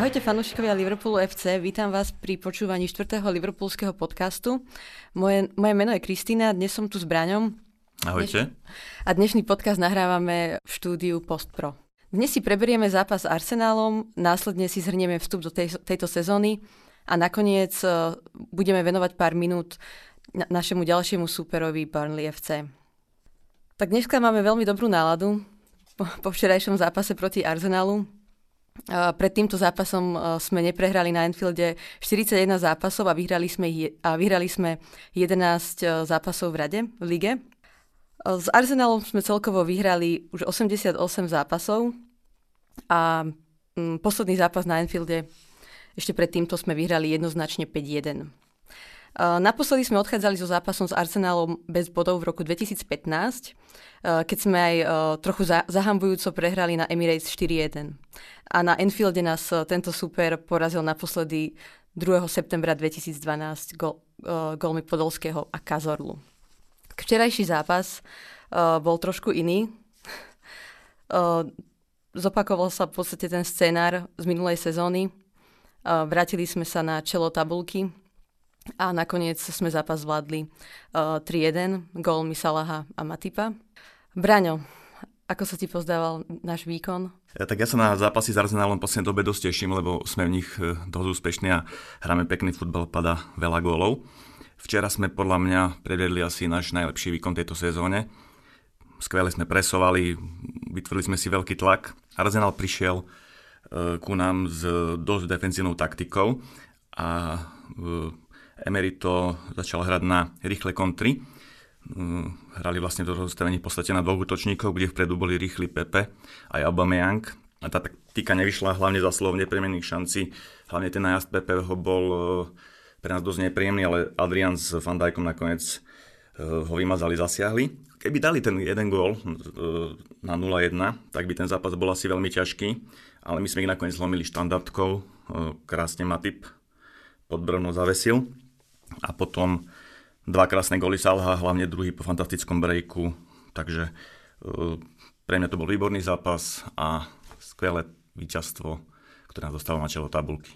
Ahojte fanúšikovia Liverpoolu FC, vítam vás pri počúvaní 4. Liverpoolského podcastu. Moje, moje meno je Kristýna, dnes som tu s Braňom. Ahojte. A dnešný podcast nahrávame v štúdiu Postpro. Dnes si preberieme zápas s Arsenálom, následne si zhrnieme vstup do tej, tejto sezóny a nakoniec uh, budeme venovať pár minút na, našemu ďalšiemu súperovi Burnley FC. Tak dneska máme veľmi dobrú náladu po, po včerajšom zápase proti Arsenálu. Pred týmto zápasom sme neprehrali na Enfielde 41 zápasov a vyhrali sme, a vyhrali sme 11 zápasov v rade v lige. S Arsenalom sme celkovo vyhrali už 88 zápasov a mm, posledný zápas na Enfielde ešte pred týmto sme vyhrali jednoznačne 5-1. Naposledy sme odchádzali so zápasom s Arsenálom bez bodov v roku 2015, keď sme aj trochu zahambujúco prehrali na Emirates 4-1. A na Enfielde nás tento super porazil naposledy 2. septembra 2012 gol, golmi Podolského a Kazorlu. Včerajší zápas bol trošku iný. Zopakoval sa v podstate ten scénár z minulej sezóny. Vrátili sme sa na čelo tabulky a nakoniec sme zápas zvládli uh, 3-1, gólmi Salaha a Matipa. Braňo, ako sa ti pozdával náš výkon? Ja, tak ja sa na zápasy s Arsenálom v poslednej dobe dosť teším, lebo sme v nich e, dosť úspešní a hráme pekný futbal, pada veľa gólov. Včera sme podľa mňa predvedli asi náš najlepší výkon tejto sezóne. Skvele sme presovali, vytvorili sme si veľký tlak. Arsenal prišiel e, ku nám s dosť defensívnou taktikou a Emerito začal hrať na rýchle kontry. Mm, hrali vlastne do rozstavení v podstate na dvoch útočníkov, kde vpredu boli rýchli Pepe aj Aubameyang. A tá taktika nevyšla hlavne za slovo nepremených šancí. Hlavne ten najazd Pepeho bol e, pre nás dosť nepríjemný, ale Adrian s Van Dijkom nakoniec e, ho vymazali, zasiahli. Keby dali ten jeden gól e, na 0-1, tak by ten zápas bol asi veľmi ťažký, ale my sme ich nakoniec zlomili štandardkou, krásne Matip pod brvno zavesil a potom dva krásne góly Salha, hlavne druhý po fantastickom breaku, takže e, pre mňa to bol výborný zápas a skvelé víťazstvo, ktoré nás dostalo na čelo tabulky.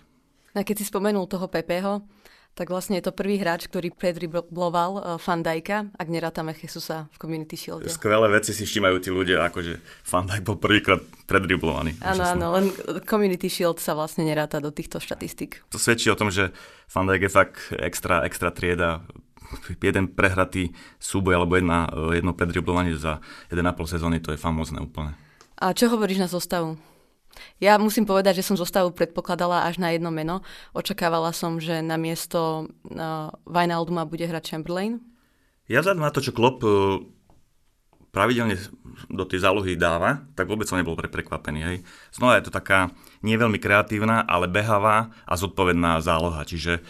A keď si spomenul toho Pepeho, tak vlastne je to prvý hráč, ktorý predribloval Fandajka, ak nerátame Jesusa v Community Shield. Skvelé veci si všímajú tí ľudia, akože Fandajk bol prvýkrát predriblovaný. Áno, áno, len Community Shield sa vlastne neráta do týchto štatistík. To svedčí o tom, že Fandajk je fakt extra, extra trieda, jeden prehratý súboj alebo jedna, jedno predriblovanie za 1,5 sezóny, to je famózne úplne. A čo hovoríš na zostavu? Ja musím povedať, že som zostavu predpokladala až na jedno meno. Očakávala som, že na miesto uh, Wijnalduma bude hrať Chamberlain. Ja vzhľadom na to, čo Klopp uh, pravidelne do tej zálohy dáva, tak vôbec som nebol pre prekvapený. Hej. Znova je to taká nie veľmi kreatívna, ale behavá a zodpovedná záloha. Čiže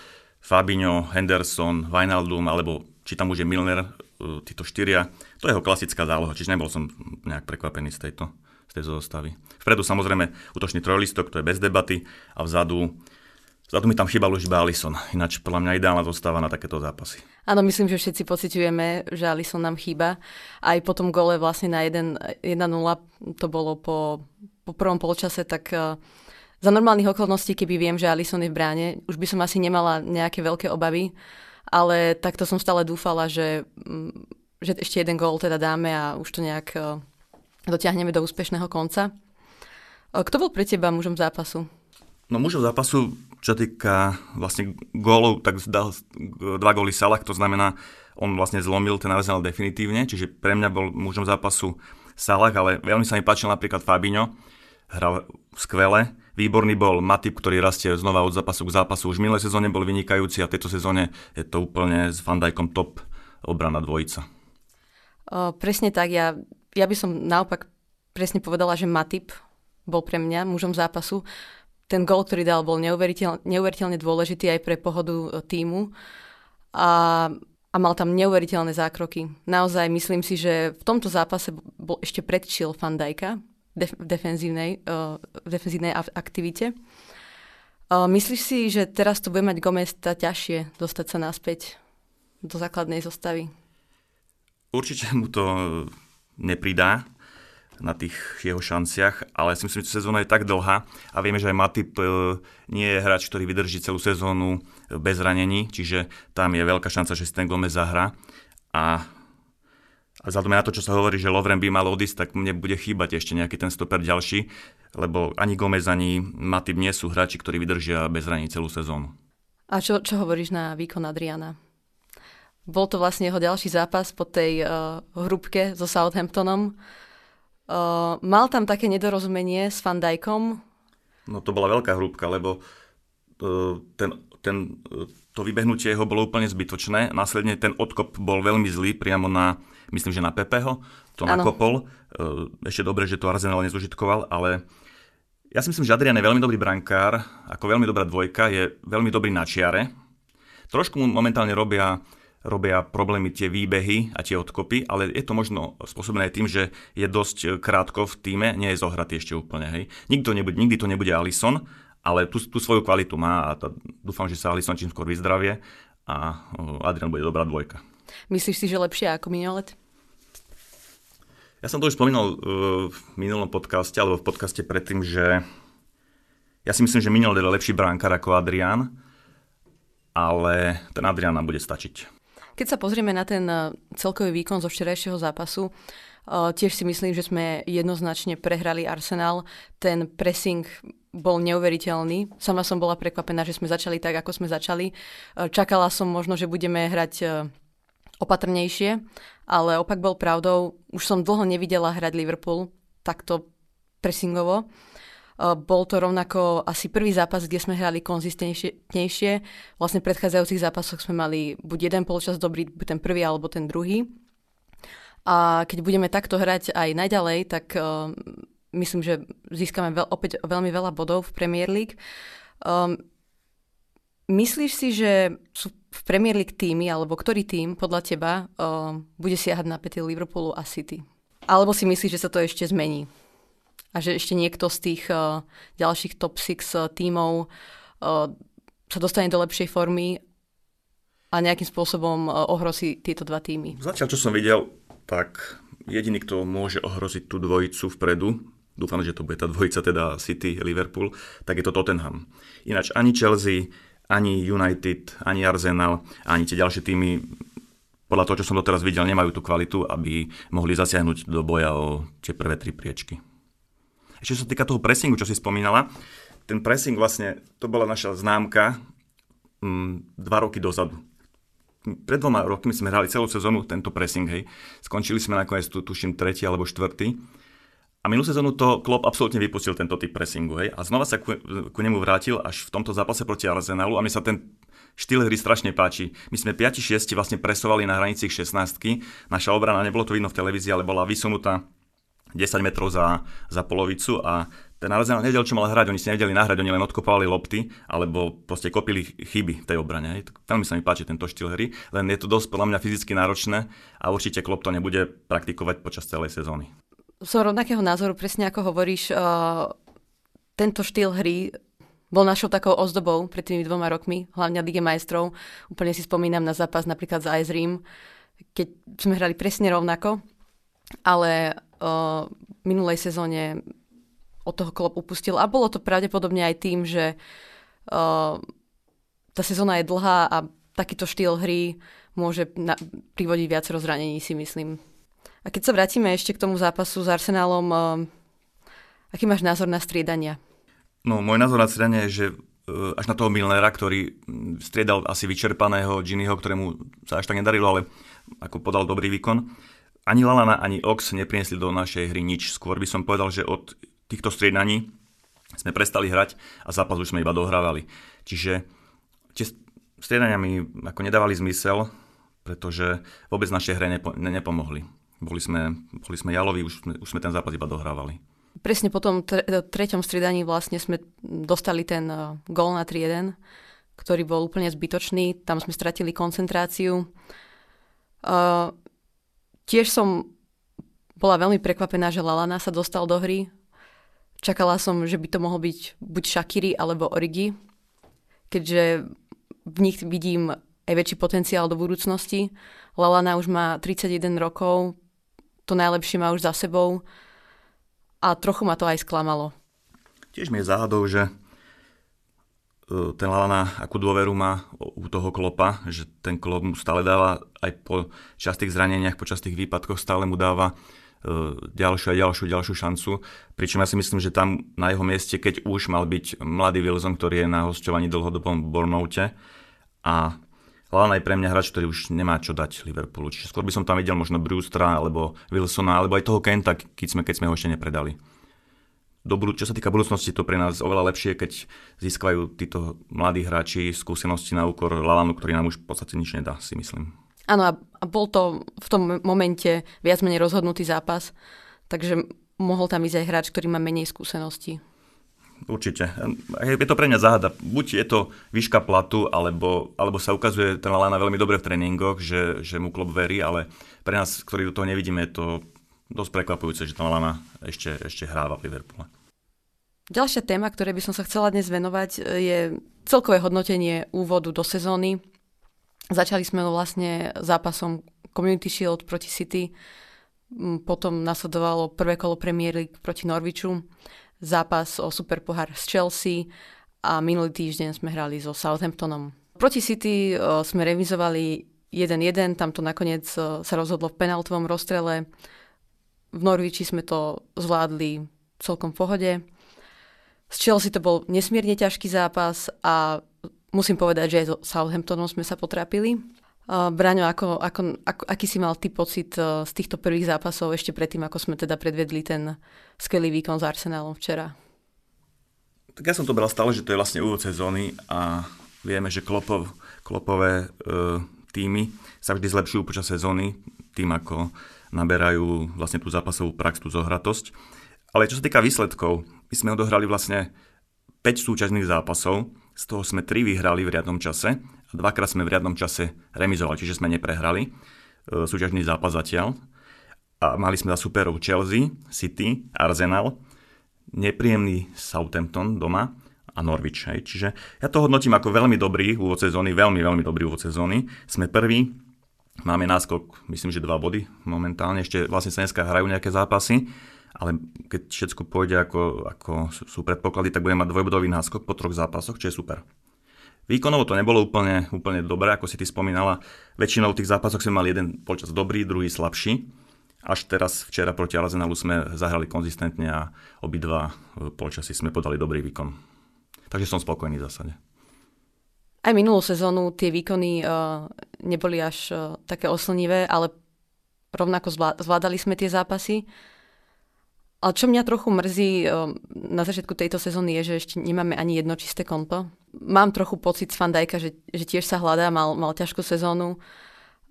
Fabinho, Henderson, Wijnaldum, alebo či tam už je Milner, uh, títo štyria, to je jeho klasická záloha, čiže nebol som nejak prekvapený z tejto z tej zostavy. Vpredu samozrejme útočný trojlistok, to je bez debaty a vzadu Vzadu mi tam chýbal už iba Alison, ináč podľa mňa ideálna zostáva na takéto zápasy. Áno, myslím, že všetci pociťujeme, že Alison nám chýba. Aj po tom gole vlastne na 1-0 to bolo po, po prvom polčase, tak uh, za normálnych okolností, keby viem, že Alison je v bráne, už by som asi nemala nejaké veľké obavy, ale takto som stále dúfala, že, mm, že ešte jeden gól teda dáme a už to nejak uh, dotiahneme do úspešného konca. Kto bol pre teba mužom zápasu? No mužom zápasu, čo týka vlastne gólov, tak dal dva góly Salah, to znamená, on vlastne zlomil ten Arsenal definitívne, čiže pre mňa bol mužom zápasu Salah, ale veľmi sa mi páčil napríklad Fabinho, hral skvele. Výborný bol Matip, ktorý rastie znova od zápasu k zápasu. Už v minulej sezóne bol vynikajúci a v tejto sezóne je to úplne s Van Dijkom top obrana dvojica. O, presne tak, ja ja by som naopak presne povedala, že Matip bol pre mňa mužom zápasu. Ten gol, ktorý dal, bol neuveriteľ, neuveriteľne dôležitý aj pre pohodu e, týmu a, a mal tam neuveriteľné zákroky. Naozaj myslím si, že v tomto zápase bol ešte predčil Fandajka v defenzívnej, uh, v defenzívnej aktivite. Uh, myslíš si, že teraz to bude mať Gomez ťažšie dostať sa naspäť do základnej zostavy? Určite mu to nepridá. Na tých jeho šanciach, ale si myslím, že sezóna je tak dlhá a vieme, že aj Matip e, nie je hráč, ktorý vydrží celú sezónu bez ranení, čiže tam je veľká šanca, že si ten Gomez zahra a a vzhľadom na to, čo sa hovorí, že Lovren by mal odísť, tak mne bude chýbať ešte nejaký ten stoper ďalší, lebo ani Gomez, ani Matip nie sú hráči, ktorí vydržia bez raní celú sezónu. A čo, čo hovoríš na výkon Adriana? Bol to vlastne jeho ďalší zápas po tej uh, hrubke so Southamptonom. Uh, mal tam také nedorozumenie s Van Dijkom? No to bola veľká hrúbka, lebo uh, ten, ten, uh, to vybehnutie jeho bolo úplne zbytočné. Následne ten odkop bol veľmi zlý priamo na, myslím, že na Pepeho. To ano. nakopol. Uh, ešte dobre, že to Arsenal nezužitkoval, ale ja si myslím, že Adrian je veľmi dobrý brankár, ako veľmi dobrá dvojka, je veľmi dobrý na čiare. Trošku mu momentálne robia robia problémy tie výbehy a tie odkopy, ale je to možno spôsobené tým, že je dosť krátko v týme, nie je zohratý ešte úplne. Hej. Nikdy, to nebude, nikdy to nebude Alison, ale tú, tú svoju kvalitu má a tá, dúfam, že sa Alison čím skôr vyzdravie a Adrian bude dobrá dvojka. Myslíš si, že lepšie ako Mignolet? Ja som to už spomínal uh, v minulom podcaste, alebo v podcaste predtým, že ja si myslím, že Mignolet je lepší bránkar ako Adrian, ale ten Adrian nám bude stačiť. Keď sa pozrieme na ten eh, celkový výkon zo včerajšieho zápasu, eh, tiež si myslím, že sme jednoznačne prehrali Arsenal. Ten pressing bol neuveriteľný. Sama som bola prekvapená, že sme začali tak, ako sme začali. Eh, čakala som možno, že budeme hrať opatrnejšie, ale opak bol pravdou. Už som dlho nevidela hrať Liverpool takto pressingovo. Bol to rovnako asi prvý zápas, kde sme hrali konzistentnejšie. Vlastne v predchádzajúcich zápasoch sme mali buď jeden polčas dobrý, ten prvý alebo ten druhý. A keď budeme takto hrať aj naďalej, tak uh, myslím, že získame veľ, opäť veľmi veľa bodov v Premier League. Um, myslíš si, že sú v Premier League týmy, alebo ktorý tým podľa teba uh, bude siahať na pety Liverpoolu a City? Alebo si myslíš, že sa to ešte zmení? A že ešte niekto z tých uh, ďalších top 6 uh, eh, tímov uh, sa dostane do lepšej formy a nejakým spôsobom uh, ohrozí tieto dva týmy. Zatiaľ, čo som videl, tak jediný, kto môže ohroziť tú dvojicu vpredu, dúfam, že to bude tá dvojica, teda City, Liverpool, tak je to Tottenham. Ináč ani Chelsea, ani United, ani Arsenal, ani tie ďalšie týmy podľa toho, čo som doteraz videl, nemajú tú kvalitu, aby mohli zasiahnuť do boja o tie prvé tri priečky. Ešte čo sa týka toho pressingu, čo si spomínala, ten pressing vlastne, to bola naša známka mm, dva roky dozadu. Pred dvoma rokmi sme hrali celú sezónu tento pressing, hej. Skončili sme nakoniec tu, tuším, tretí alebo štvrtý. A minulú sezónu to Klopp absolútne vypustil tento typ pressingu, hej. A znova sa ku, ku nemu vrátil až v tomto zápase proti Arsenalu a mi sa ten štýl hry strašne páči. My sme 5-6 vlastne presovali na hranici 16 Naša obrana, nebolo to vidno v televízii, ale bola vysunutá 10 metrov za, za polovicu a ten Arsenal nevedel, čo mal hrať, oni si nevedeli nahrať, oni len odkopávali lopty, alebo proste kopili chyby tej obrane. Hej. Veľmi sa mi páči tento štýl hry, len je to dosť podľa mňa fyzicky náročné a určite Klopp to nebude praktikovať počas celej sezóny. Som rovnakého názoru, presne ako hovoríš, uh, tento štýl hry bol našou takou ozdobou pred tými dvoma rokmi, hlavne Lige majstrov. Úplne si spomínam na zápas napríklad z Ice Rim, keď sme hrali presne rovnako, ale uh, minulej sezóne od toho klop upustil. A bolo to pravdepodobne aj tým, že uh, tá sezóna je dlhá a takýto štýl hry môže na, privodiť viacero zranení, si myslím. A keď sa vrátime ešte k tomu zápasu s Arsenálom, uh, aký máš názor na striedania? No, môj názor na striedanie je, že uh, až na toho Milnera, ktorý striedal asi vyčerpaného Ginnyho, ktorému sa až tak nedarilo, ale ako podal dobrý výkon, ani Lalana, ani Ox nepriniesli do našej hry nič. Skôr by som povedal, že od týchto striedaní sme prestali hrať a zápas už sme iba dohrávali. Čiže tie striedania mi ako nedávali zmysel, pretože vôbec našej hre nepo, ne, nepomohli. Boli sme, boli sme jaloví, už sme, už sme ten zápas iba dohrávali. Presne po tom tre- treťom striedaní vlastne sme dostali ten uh, gól na 3-1, ktorý bol úplne zbytočný. Tam sme stratili koncentráciu. Uh, Tiež som bola veľmi prekvapená, že Lalana sa dostal do hry. Čakala som, že by to mohol byť buď Shakiri alebo Origi, keďže v nich vidím aj väčší potenciál do budúcnosti. Lalana už má 31 rokov, to najlepšie má už za sebou. a trochu ma to aj sklamalo. Tiež mi je záhadou, že ten Lalana akú dôveru má u toho klopa, že ten klop mu stále dáva aj po častých zraneniach, po častých výpadkoch stále mu dáva e, ďalšiu a ďalšiu, ďalšiu šancu. Pričom ja si myslím, že tam na jeho mieste, keď už mal byť mladý Wilson, ktorý je na hosťovaní dlhodobom Bornoute a Lalana je pre mňa hráč, ktorý už nemá čo dať Liverpoolu. Čiže skôr by som tam videl možno Brewstra alebo Wilsona, alebo aj toho Kenta, keď sme, keď sme ho ešte nepredali do budú, čo sa týka budúcnosti, to pre nás oveľa lepšie, keď získajú títo mladí hráči skúsenosti na úkor Lalanu, ktorý nám už v podstate nič nedá, si myslím. Áno, a bol to v tom momente viac menej rozhodnutý zápas, takže mohol tam ísť aj hráč, ktorý má menej skúseností. Určite. Je to pre mňa záhada. Buď je to výška platu, alebo, alebo sa ukazuje ten Lalana veľmi dobre v tréningoch, že, že mu klub verí, ale pre nás, ktorí do toho nevidíme, je to dosť prekvapujúce, že tam Lana ešte, ešte hráva v Liverpoole. Ďalšia téma, ktoré by som sa chcela dnes venovať, je celkové hodnotenie úvodu do sezóny. Začali sme vlastne zápasom Community Shield proti City, potom nasledovalo prvé kolo Premier League proti Norwichu, zápas o Super pohár s Chelsea a minulý týždeň sme hrali so Southamptonom. Proti City sme remizovali 1-1, tam to nakoniec sa rozhodlo v penaltovom rozstrele v Norviči sme to zvládli celkom v pohode. S Chelsea to bol nesmierne ťažký zápas a musím povedať, že aj so Southamptonom sme sa potrápili. Uh, Braňo, ako, ako, ako, aký si mal ty pocit uh, z týchto prvých zápasov ešte predtým, ako sme teda predvedli ten skvelý výkon s Arsenálom včera? Tak ja som to bral stále, že to je vlastne úvod sezóny a vieme, že klopov, klopové uh, týmy sa vždy zlepšujú počas sezóny, tým ako naberajú vlastne tú zápasovú prax, tú zohratosť. Ale čo sa týka výsledkov, my sme odohrali vlastne 5 súťažných zápasov, z toho sme 3 vyhrali v riadnom čase a dvakrát sme v riadnom čase remizovali, čiže sme neprehrali e, súťažný zápas zatiaľ. A mali sme za superov Chelsea, City, Arsenal, nepríjemný Southampton doma a Norwich. Hej. Čiže ja to hodnotím ako veľmi dobrý úvod sezóny, veľmi, veľmi dobrý úvod sezóny. Sme prví, Máme náskok, myslím, že dva body momentálne. Ešte vlastne sa dneska hrajú nejaké zápasy, ale keď všetko pôjde ako, ako sú predpoklady, tak budeme mať dvojbodový náskok po troch zápasoch, čo je super. Výkonovo to nebolo úplne, úplne dobré, ako si ty spomínala. Väčšinou tých zápasoch sme mali jeden počas dobrý, druhý slabší. Až teraz včera proti Arsenalu sme zahrali konzistentne a obidva polčasy sme podali dobrý výkon. Takže som spokojný v zásade. Aj minulú sezónu tie výkony uh, neboli až uh, také oslnivé, ale rovnako zvládali sme tie zápasy. Ale čo mňa trochu mrzí uh, na začiatku tejto sezóny je, že ešte nemáme ani jedno čisté konto. Mám trochu pocit z Fandajka, že, že tiež sa hľadá, mal, mal ťažkú sezónu.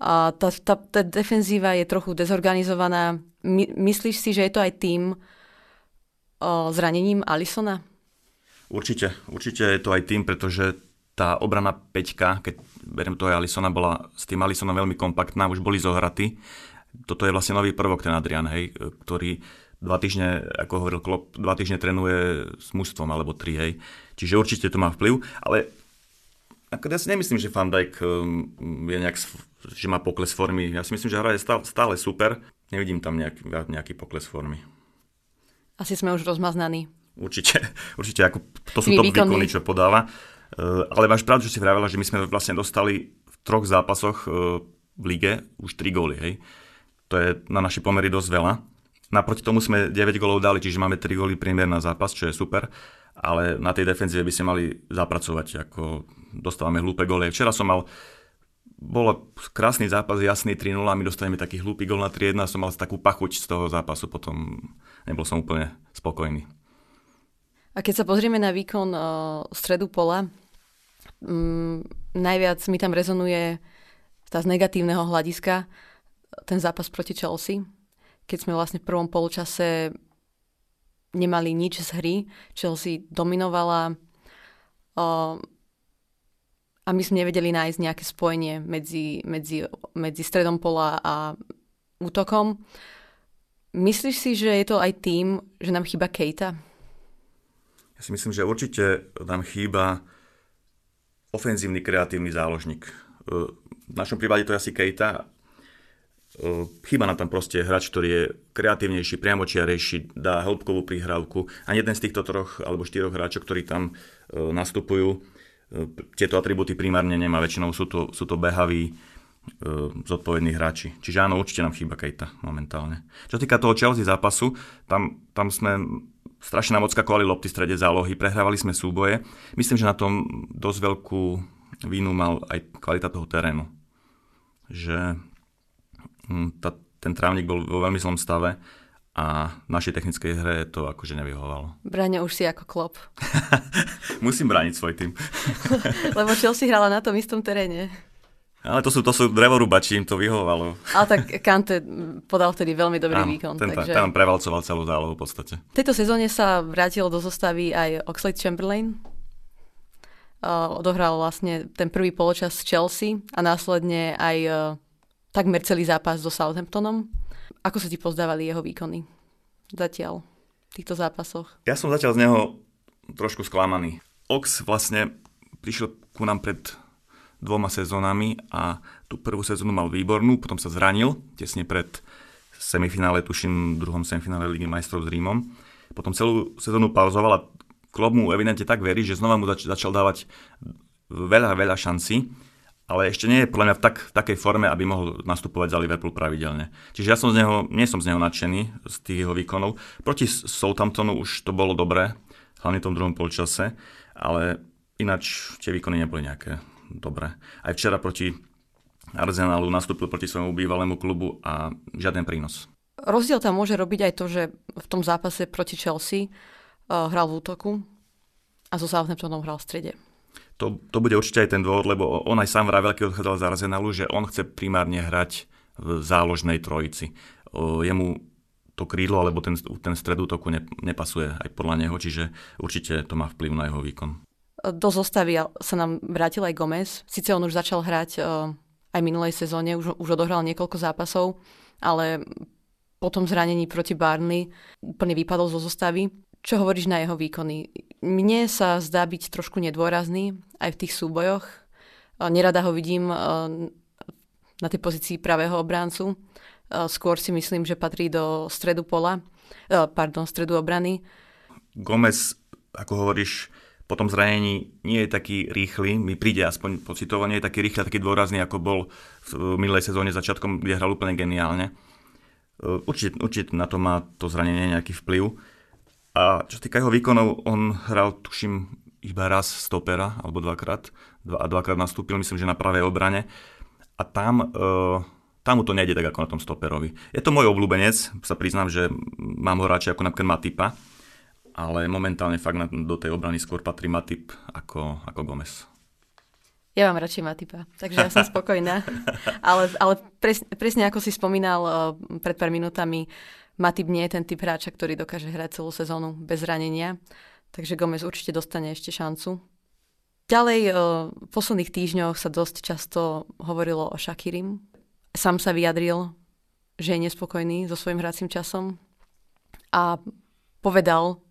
A tá, tá, tá defenzíva je trochu dezorganizovaná. My, myslíš si, že je to aj tým uh, zranením Alisona? Určite, určite je to aj tým, pretože tá obrana peťka, keď beriem to aj Alisona, bola s tým Alisonom veľmi kompaktná, už boli zohratí. Toto je vlastne nový prvok, ten Adrian, hej, ktorý dva týždne, ako hovoril Klopp, dva týždne trénuje s mužstvom, alebo tri, hej. Čiže určite to má vplyv, ale ako ja si nemyslím, že Van Dijk um, je nejak, že má pokles formy. Ja si myslím, že hra je stále, stále super. Nevidím tam nejaký, nejaký pokles formy. Asi sme už rozmaznaní. Určite, určite ako, to sú top výkony, čo podáva. Eh, ale máš pravdu, že si vravela, že my sme vlastne dostali v troch zápasoch eh, v lige už 3 góly. Hej. To je na naši pomery dosť veľa. Naproti tomu sme 9 gólov dali, čiže máme 3 góly priemer na zápas, čo je super. Ale na tej defenzíve by sme mali zapracovať, ako dostávame hlúpe góly. Včera som mal bol krásny zápas, jasný 3-0 a my dostaneme taký hlúpy gól na 3-1 a som mal takú pachuť z toho zápasu, potom nebol som úplne spokojný. A keď sa pozrieme na výkon uh, stredu pola, um, najviac mi tam rezonuje tá z negatívneho hľadiska ten zápas proti Chelsea, keď sme vlastne v prvom poločase nemali nič z hry. Chelsea dominovala uh, a my sme nevedeli nájsť nejaké spojenie medzi, medzi, medzi stredom pola a útokom. Myslíš si, že je to aj tým, že nám chýba Kejta? Ja si myslím, že určite nám chýba ofenzívny kreatívny záložník. E, v našom prípade to je asi Kejta. Chýba nám tam proste hráč, ktorý je kreatívnejší, priamočiarejší, dá hĺbkovú prihrávku. A jeden z týchto troch alebo štyroch hráčov, ktorí tam nastupujú, tieto atributy primárne nemá. Väčšinou sú to, sú to behaví, zodpovední hráči. Čiže áno, určite nám chýba Kejta momentálne. Čo týka toho Chelsea zápasu, tam, tam sme strašne nám odskakovali lopty v strede zálohy, prehrávali sme súboje. Myslím, že na tom dosť veľkú vínu mal aj kvalita toho terénu. Že tá, ten trávnik bol vo veľmi zlom stave a našej technickej hre to akože nevyhovalo. Bráňa už si ako klop. Musím brániť svoj tým. Lebo Chelsea hrala na tom istom teréne. Ale to sú, to sú drevorúbači, im to vyhovalo. Ale tak Kante podal vtedy veľmi dobrý Áno, výkon. Ten, takže... ten prevalcoval celú zálohu v podstate. V tejto sezóne sa vrátil do zostavy aj Oxlade Chamberlain. Uh, odohral vlastne ten prvý poločas Chelsea a následne aj uh, takmer celý zápas so Southamptonom. Ako sa ti pozdávali jeho výkony zatiaľ v týchto zápasoch? Ja som zatiaľ z neho trošku sklamaný. Ox vlastne prišiel ku nám pred dvoma sezónami a tú prvú sezónu mal výbornú, potom sa zranil tesne pred semifinále, tuším, druhom semifinále Ligy majstrov s Rímom. Potom celú sezónu pauzoval a klub mu evidentne tak verí, že znova mu zač- začal dávať veľa, veľa šancí, ale ešte nie je podľa mňa v, tak, v takej forme, aby mohol nastupovať za Liverpool pravidelne. Čiže ja som z neho, nie som z neho nadšený, z tých jeho výkonov. Proti Southamptonu už to bolo dobré, hlavne v tom druhom polčase, ale ináč tie výkony neboli nejaké dobre. Aj včera proti Arsenalu nastúpil proti svojmu bývalému klubu a žiaden prínos. Rozdiel tam môže robiť aj to, že v tom zápase proti Chelsea uh, hral v útoku a so Southamptonom hral v strede. To, to bude určite aj ten dôvod, lebo on aj sám vravel, keď odchádzal z Arsenalu, že on chce primárne hrať v záložnej trojici. Jemu to krídlo alebo ten, ten stred útoku ne, nepasuje aj podľa neho, čiže určite to má vplyv na jeho výkon do zostavy sa nám vrátil aj Gomez. Sice on už začal hrať aj minulej sezóne, už, už odohral niekoľko zápasov, ale po tom zranení proti Barney úplne vypadol zo zostavy. Čo hovoríš na jeho výkony? Mne sa zdá byť trošku nedôrazný aj v tých súbojoch. Nerada ho vidím uh, na tej pozícii pravého obráncu. Skôr si myslím, že patrí do stredu pola, pardon, stredu obrany. Gomez, ako hovoríš, po tom zranení nie je taký rýchly, mi príde aspoň pocitovo, nie je taký rýchly a taký dôrazný, ako bol v minulej sezóne začiatkom, kde hral úplne geniálne. E, určite, určite na to má to zranenie nejaký vplyv. A čo sa týka jeho výkonov, on hral, tuším, iba raz stopera, alebo dvakrát, dva, a dvakrát nastúpil, myslím, že na pravej obrane. A tam, e, tam mu to nejde tak ako na tom stoperovi. Je to môj obľúbenec, sa priznám, že mám ho radšej ako napríklad Matipa, ale momentálne fakt na, do tej obrany skôr patrí Matip ako, ako Gomez. Ja mám radšej Matipa, takže ja som spokojná. ale ale pres, presne ako si spomínal uh, pred pár minútami, Matip nie je ten typ hráča, ktorý dokáže hrať celú sezónu bez zranenia, takže Gomez určite dostane ešte šancu. Ďalej, uh, v posledných týždňoch sa dosť často hovorilo o Shakirim. Sám sa vyjadril, že je nespokojný so svojím hracím časom a povedal,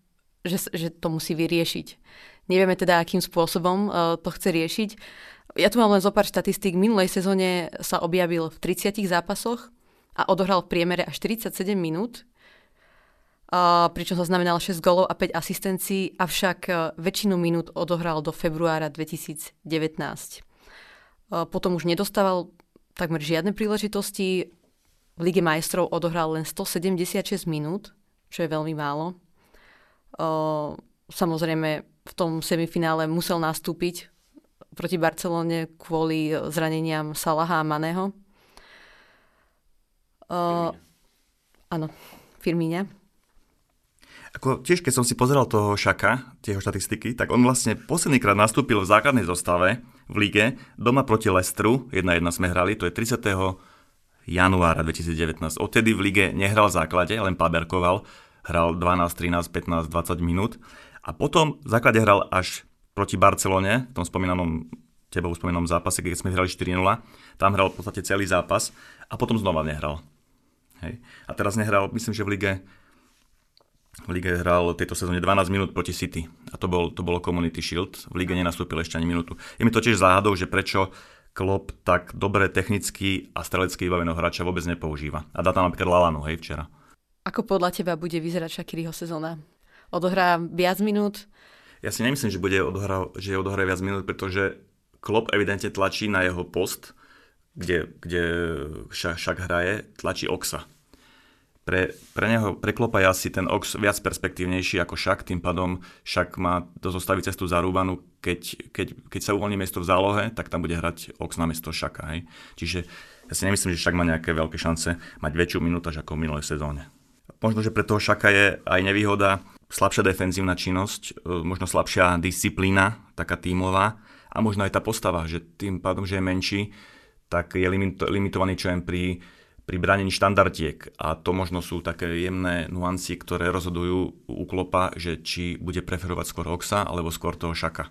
že, že to musí vyriešiť. Nevieme teda, akým spôsobom uh, to chce riešiť. Ja tu mám len zo pár štatistík. Minulej sezóne sa objavil v 30 zápasoch a odohral v priemere až 47 minút, pričom sa znamenal 6 golov a 5 asistencií, avšak uh, väčšinu minút odohral do februára 2019. Uh, potom už nedostával takmer žiadne príležitosti. V Lige majstrov odohral len 176 minút, čo je veľmi málo. O, samozrejme v tom semifinále musel nastúpiť proti Barcelone kvôli zraneniam Salaha a Maného. O, áno, Firmíňa. Ako tiež, keď som si pozeral toho Šaka, tie štatistiky, tak on vlastne poslednýkrát nastúpil v základnej zostave v lige doma proti Lestru, 1-1 sme hrali, to je 30. januára 2019. Odtedy v lige nehral v základe, len paberkoval hral 12, 13, 15, 20 minút a potom v základe hral až proti Barcelone, v tom spomínanom tebou spomínanom zápase, keď sme hrali 4-0. Tam hral v podstate celý zápas a potom znova nehral. Hej. A teraz nehral, myslím, že v lige v lige hral tejto sezóne 12 minút proti City a to, bol, to bolo Community Shield. V lige nenastúpil ešte ani minútu. Je mi to tiež záhadou, že prečo Klopp tak dobre technicky a strelecky vybaveného hráča vôbec nepoužíva. A dá tam napríklad Lalanu, hej, včera. Ako podľa teba bude vyzerať Shakiriho sezóna? Odohrá viac minút? Ja si nemyslím, že bude odohrá, že odohrá viac minút, pretože Klopp evidentne tlačí na jeho post, kde, kde však hraje, tlačí Oxa pre, pre neho preklopa asi ten Ox viac perspektívnejší ako Šak, tým pádom Šak má do zostavy cestu zarúbanú, keď, keď, keď sa uvoľní miesto v zálohe, tak tam bude hrať Ox na miesto Šaka. Hej. Čiže ja si nemyslím, že Šak má nejaké veľké šance mať väčšiu minútaž ako v minulej sezóne. Možno, že pre toho Šaka je aj nevýhoda slabšia defenzívna činnosť, e, možno slabšia disciplína, taká tímová a možno aj tá postava, že tým pádom, že je menší, tak je limitovaný čo pri pri bránení štandardiek a to možno sú také jemné nuancy, ktoré rozhodujú u Klopa, že či bude preferovať skôr Oxa alebo skôr toho Šaka.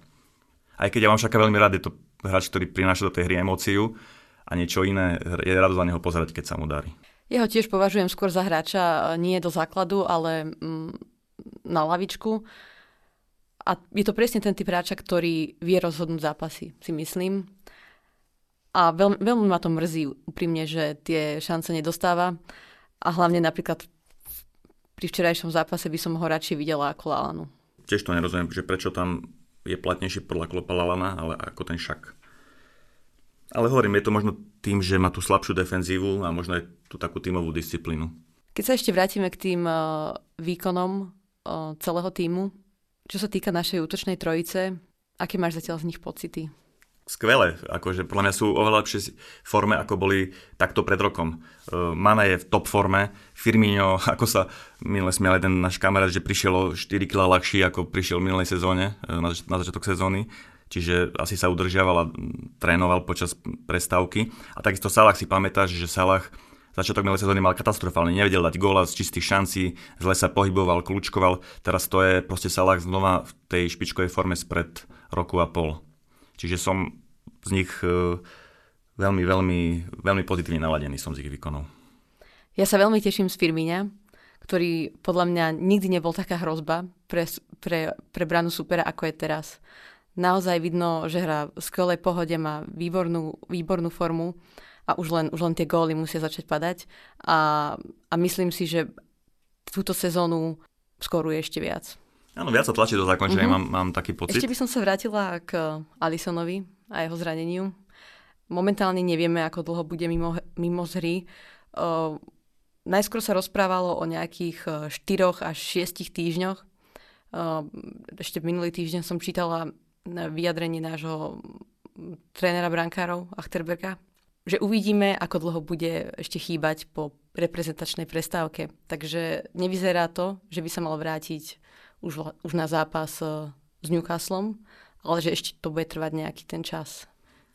Aj keď ja mám Šaka veľmi rád, je to hráč, ktorý prináša do tej hry emóciu a niečo iné je rád za neho pozerať, keď sa mu darí. Jeho tiež považujem skôr za hráča nie do základu, ale mm, na lavičku. A je to presne ten typ hráča, ktorý vie rozhodnúť zápasy, si myslím. A veľmi, veľmi ma to mrzí úprimne, že tie šance nedostáva. A hlavne napríklad pri včerajšom zápase by som ho radšej videla ako Lalanu. Tiež to nerozumiem, že prečo tam je platnejší podľa Klopa Lalana, ale ako ten šak. Ale hovorím, je to možno tým, že má tú slabšiu defenzívu a možno aj tú takú tímovú disciplínu. Keď sa ešte vrátime k tým uh, výkonom uh, celého týmu, čo sa týka našej útočnej trojice, aké máš zatiaľ z nich pocity? Skvelé. Akože podľa mňa sú oveľa lepšie forme, ako boli takto pred rokom. Uh, Mana je v top forme, Firmino, ako sa minule smial jeden náš kamarát, že prišiel o 4 kg ľahší, ako prišiel v minulej sezóne, na, na začiatok sezóny. Čiže asi sa udržiaval a trénoval počas prestávky. A takisto Salah si pamätáš, že Salah začiatok minulej sezóny mal katastrofálny, nevedel dať góla z čistých šancí, zle sa pohyboval, kľúčkoval. Teraz to je proste Salah znova v tej špičkovej forme spred roku a pol. Čiže som z nich e, veľmi, veľmi, veľmi pozitívne naladený som z ich výkonov. Ja sa veľmi teším z Firmíňa, ktorý podľa mňa nikdy nebol taká hrozba pre, pre, pre branu supera, ako je teraz. Naozaj vidno, že hra v skvelej pohode, má výbornú, výbornú formu a už len, už len tie góly musia začať padať. A, a myslím si, že túto sezónu skoruje ešte viac. Áno, viac sa tlačí do zakončenia, mm-hmm. mám, mám taký pocit. Ešte by som sa vrátila k Alisonovi a jeho zraneniu. Momentálne nevieme, ako dlho bude mimo, mimo z hry. Uh, najskôr sa rozprávalo o nejakých 4 až 6 týždňoch. Uh, ešte minulý týždeň som čítala vyjadrenie nášho trénera brankárov Achterberga, že uvidíme, ako dlho bude ešte chýbať po reprezentačnej prestávke. Takže nevyzerá to, že by sa mal vrátiť už, už na zápas eh, s Newcastlom, ale že ešte to bude trvať nejaký ten čas.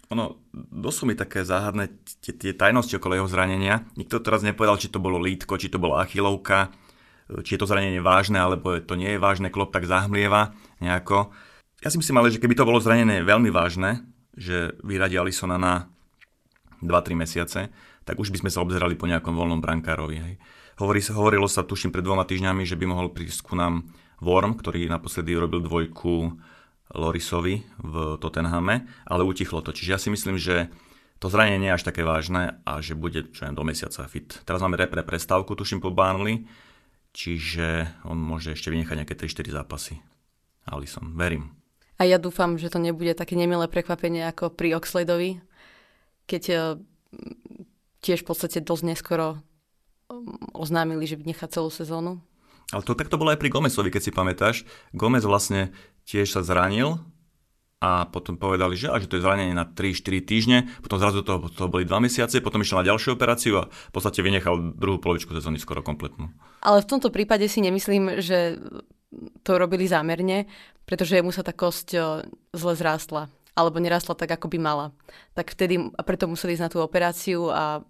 Ono, dosú mi také záhadné tie, tie tajnosti okolo jeho zranenia. Nikto teraz nepovedal, či to bolo lítko, či to bola achilovka, eh, či je to zranenie vážne, alebo to nie je vážne, klop tak zahmlieva nejako. Ja si myslím ale, že keby to bolo zranenie veľmi vážne, že vyradí Alisona na 2-3 mesiace, tak už by sme sa obzerali po nejakom voľnom brankárovi. Hej. Hovorilo sa, tuším, pred dvoma týždňami, že by mohol prísť ku nám Worm, ktorý naposledy robil dvojku Lorisovi v Tottenhame, ale utichlo to. Čiže ja si myslím, že to zranenie nie je až také vážne a že bude čo len do mesiaca fit. Teraz máme repre prestávku, tuším po Burnley, čiže on môže ešte vynechať nejaké 3-4 zápasy. Alison, verím. A ja dúfam, že to nebude také nemilé prekvapenie ako pri Oxladeovi, keď eh, tiež v podstate dosť neskoro mm, oznámili, že nechá celú sezónu. Ale to takto bolo aj pri Gomezovi, keď si pamätáš. Gomez vlastne tiež sa zranil a potom povedali, že, že to je zranenie na 3-4 týždne, potom zrazu to, to boli 2 mesiace, potom išiel na ďalšiu operáciu a v podstate vynechal druhú polovičku sezóny skoro kompletnú. Ale v tomto prípade si nemyslím, že to robili zámerne, pretože mu sa tá kosť zle zrástla alebo nerastla tak, ako by mala. Tak vtedy, a preto museli ísť na tú operáciu a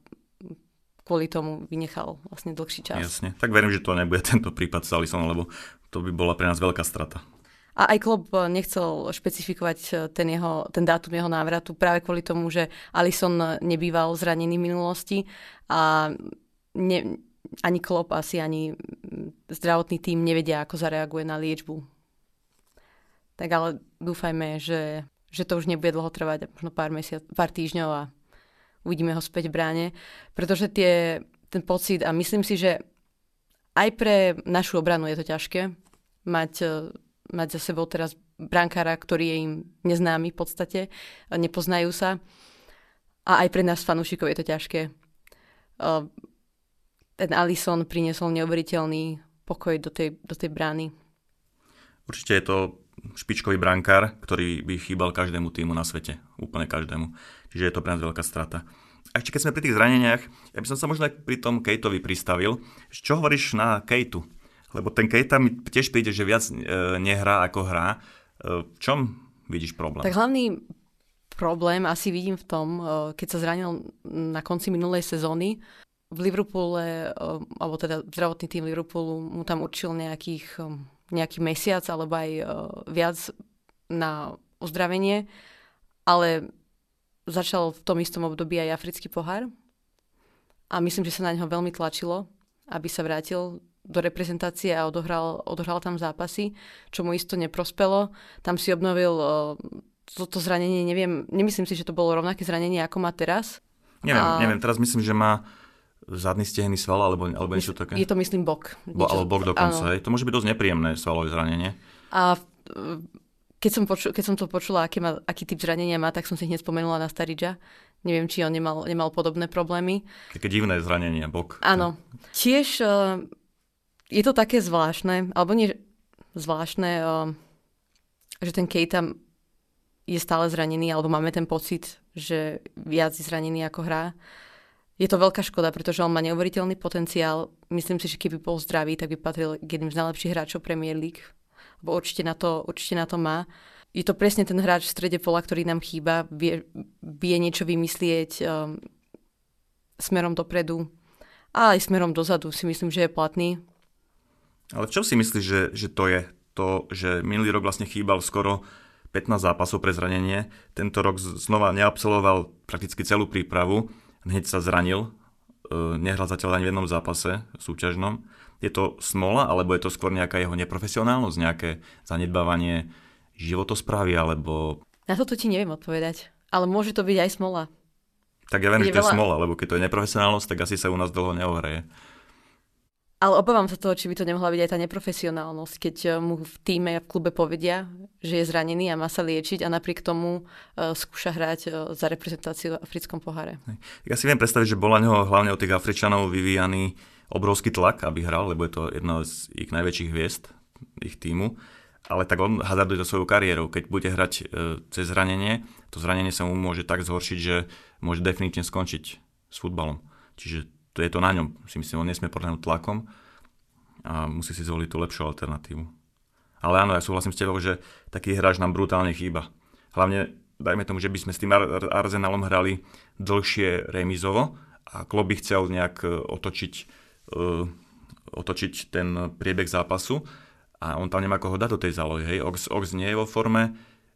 kvôli tomu vynechal vlastne dlhší čas. Jasne, tak verím, že to nebude tento prípad s Alisonom, lebo to by bola pre nás veľká strata. A aj klub nechcel špecifikovať ten, jeho, ten dátum jeho návratu práve kvôli tomu, že Alison nebýval zranený v minulosti a ne, ani klub, asi ani zdravotný tým nevedia, ako zareaguje na liečbu. Tak ale dúfajme, že že to už nebude dlho trvať, možno pár, mesiac, pár týždňov a uvidíme ho späť v bráne. Pretože tie, ten pocit, a myslím si, že aj pre našu obranu je to ťažké mať, e, mať za sebou teraz brankára, ktorý je im neznámy v podstate, nepoznajú sa. A aj pre nás fanúšikov je to ťažké. E, ten Alison priniesol neuveriteľný pokoj do tej, do tej brány. Určite je to špičkový brankár, ktorý by chýbal každému týmu na svete. Úplne každému. Čiže je to pre nás veľká strata. A ešte keď sme pri tých zraneniach, ja by som sa možno aj pri tom Kejtovi pristavil. Čo hovoríš na Kejtu? Lebo ten Kejta mi tiež príde, že viac e, nehrá ako hrá. E, v čom vidíš problém? Tak hlavný problém asi vidím v tom, e, keď sa zranil na konci minulej sezóny, v Liverpoole, alebo teda zdravotný tým Liverpoolu mu tam určil nejakých, nejaký mesiac alebo aj viac na ozdravenie, ale začal v tom istom období aj africký pohár a myslím, že sa na neho veľmi tlačilo, aby sa vrátil do reprezentácie a odohral, odohral tam zápasy, čo mu isto neprospelo. Tam si obnovil toto zranenie, neviem, nemyslím si, že to bolo rovnaké zranenie, ako má teraz. Neviem, a... neviem, teraz myslím, že má zadný stehný sval, alebo, alebo niečo také. Je to myslím bok. Bo, alebo bok dokonca, hej. To môže byť dosť nepríjemné svalové zranenie. A keď som, poču, keď som to počula, aký, má, aký typ zranenia má, tak som si hneď spomenula na Staridža. Neviem, či on nemal, nemal podobné problémy. Také divné zranenie, bok. Áno. Tiež uh, je to také zvláštne, alebo nie zvláštne, uh, že ten Kejta je stále zranený, alebo máme ten pocit, že viac je zranený ako hrá. Je to veľká škoda, pretože on má neuveriteľný potenciál. Myslím si, že keby bol zdravý, tak by patril k jedným z najlepších hráčov Premier League lebo určite na to, určite na to má. Je to presne ten hráč v strede pola, ktorý nám chýba, vie, vie niečo vymyslieť um, smerom dopredu a aj smerom dozadu si myslím, že je platný. Ale čo si myslíš, že, že to je? To, že minulý rok vlastne chýbal skoro 15 zápasov pre zranenie, tento rok znova neabsolvoval prakticky celú prípravu, hneď sa zranil, e, nehral zatiaľ ani v jednom zápase súťažnom je to smola, alebo je to skôr nejaká jeho neprofesionálnosť, nejaké zanedbávanie životosprávy, alebo... Na toto ti neviem odpovedať, ale môže to byť aj smola. Tak ja viem, že to veľa... je smola, lebo keď to je neprofesionálnosť, tak asi sa u nás dlho neohreje. Ale obávam sa toho, či by to nemohla byť aj tá neprofesionálnosť, keď eh, mu v týme a v klube povedia, že je zranený a má sa liečiť a napriek tomu uh, skúša hrať uh, za reprezentáciu v africkom poháre. Ja si viem predstaviť, že bola neho hlavne od tých Afričanov vyvíjaný obrovský tlak, aby hral, lebo je to jedna z ich najväčších hviezd, ich týmu. Ale tak on hazarduje to svojou kariérou. Keď bude hrať e, cez zranenie, to zranenie sa mu môže tak zhoršiť, že môže definitívne skončiť s futbalom. Čiže to je to na ňom. Si myslím, on nesmie podľahnúť tlakom a musí si zvoliť tú lepšiu alternatívu. Ale áno, ja súhlasím s tebou, že taký hráč nám brutálne chýba. Hlavne, dajme tomu, že by sme s tým Ar- Arsenalom hrali dlhšie remizovo a Klopp by chcel nejak e, otočiť otočiť ten priebeh zápasu a on tam nemá koho dať do tej zálohy. Hej. Ox, Ox nie je vo forme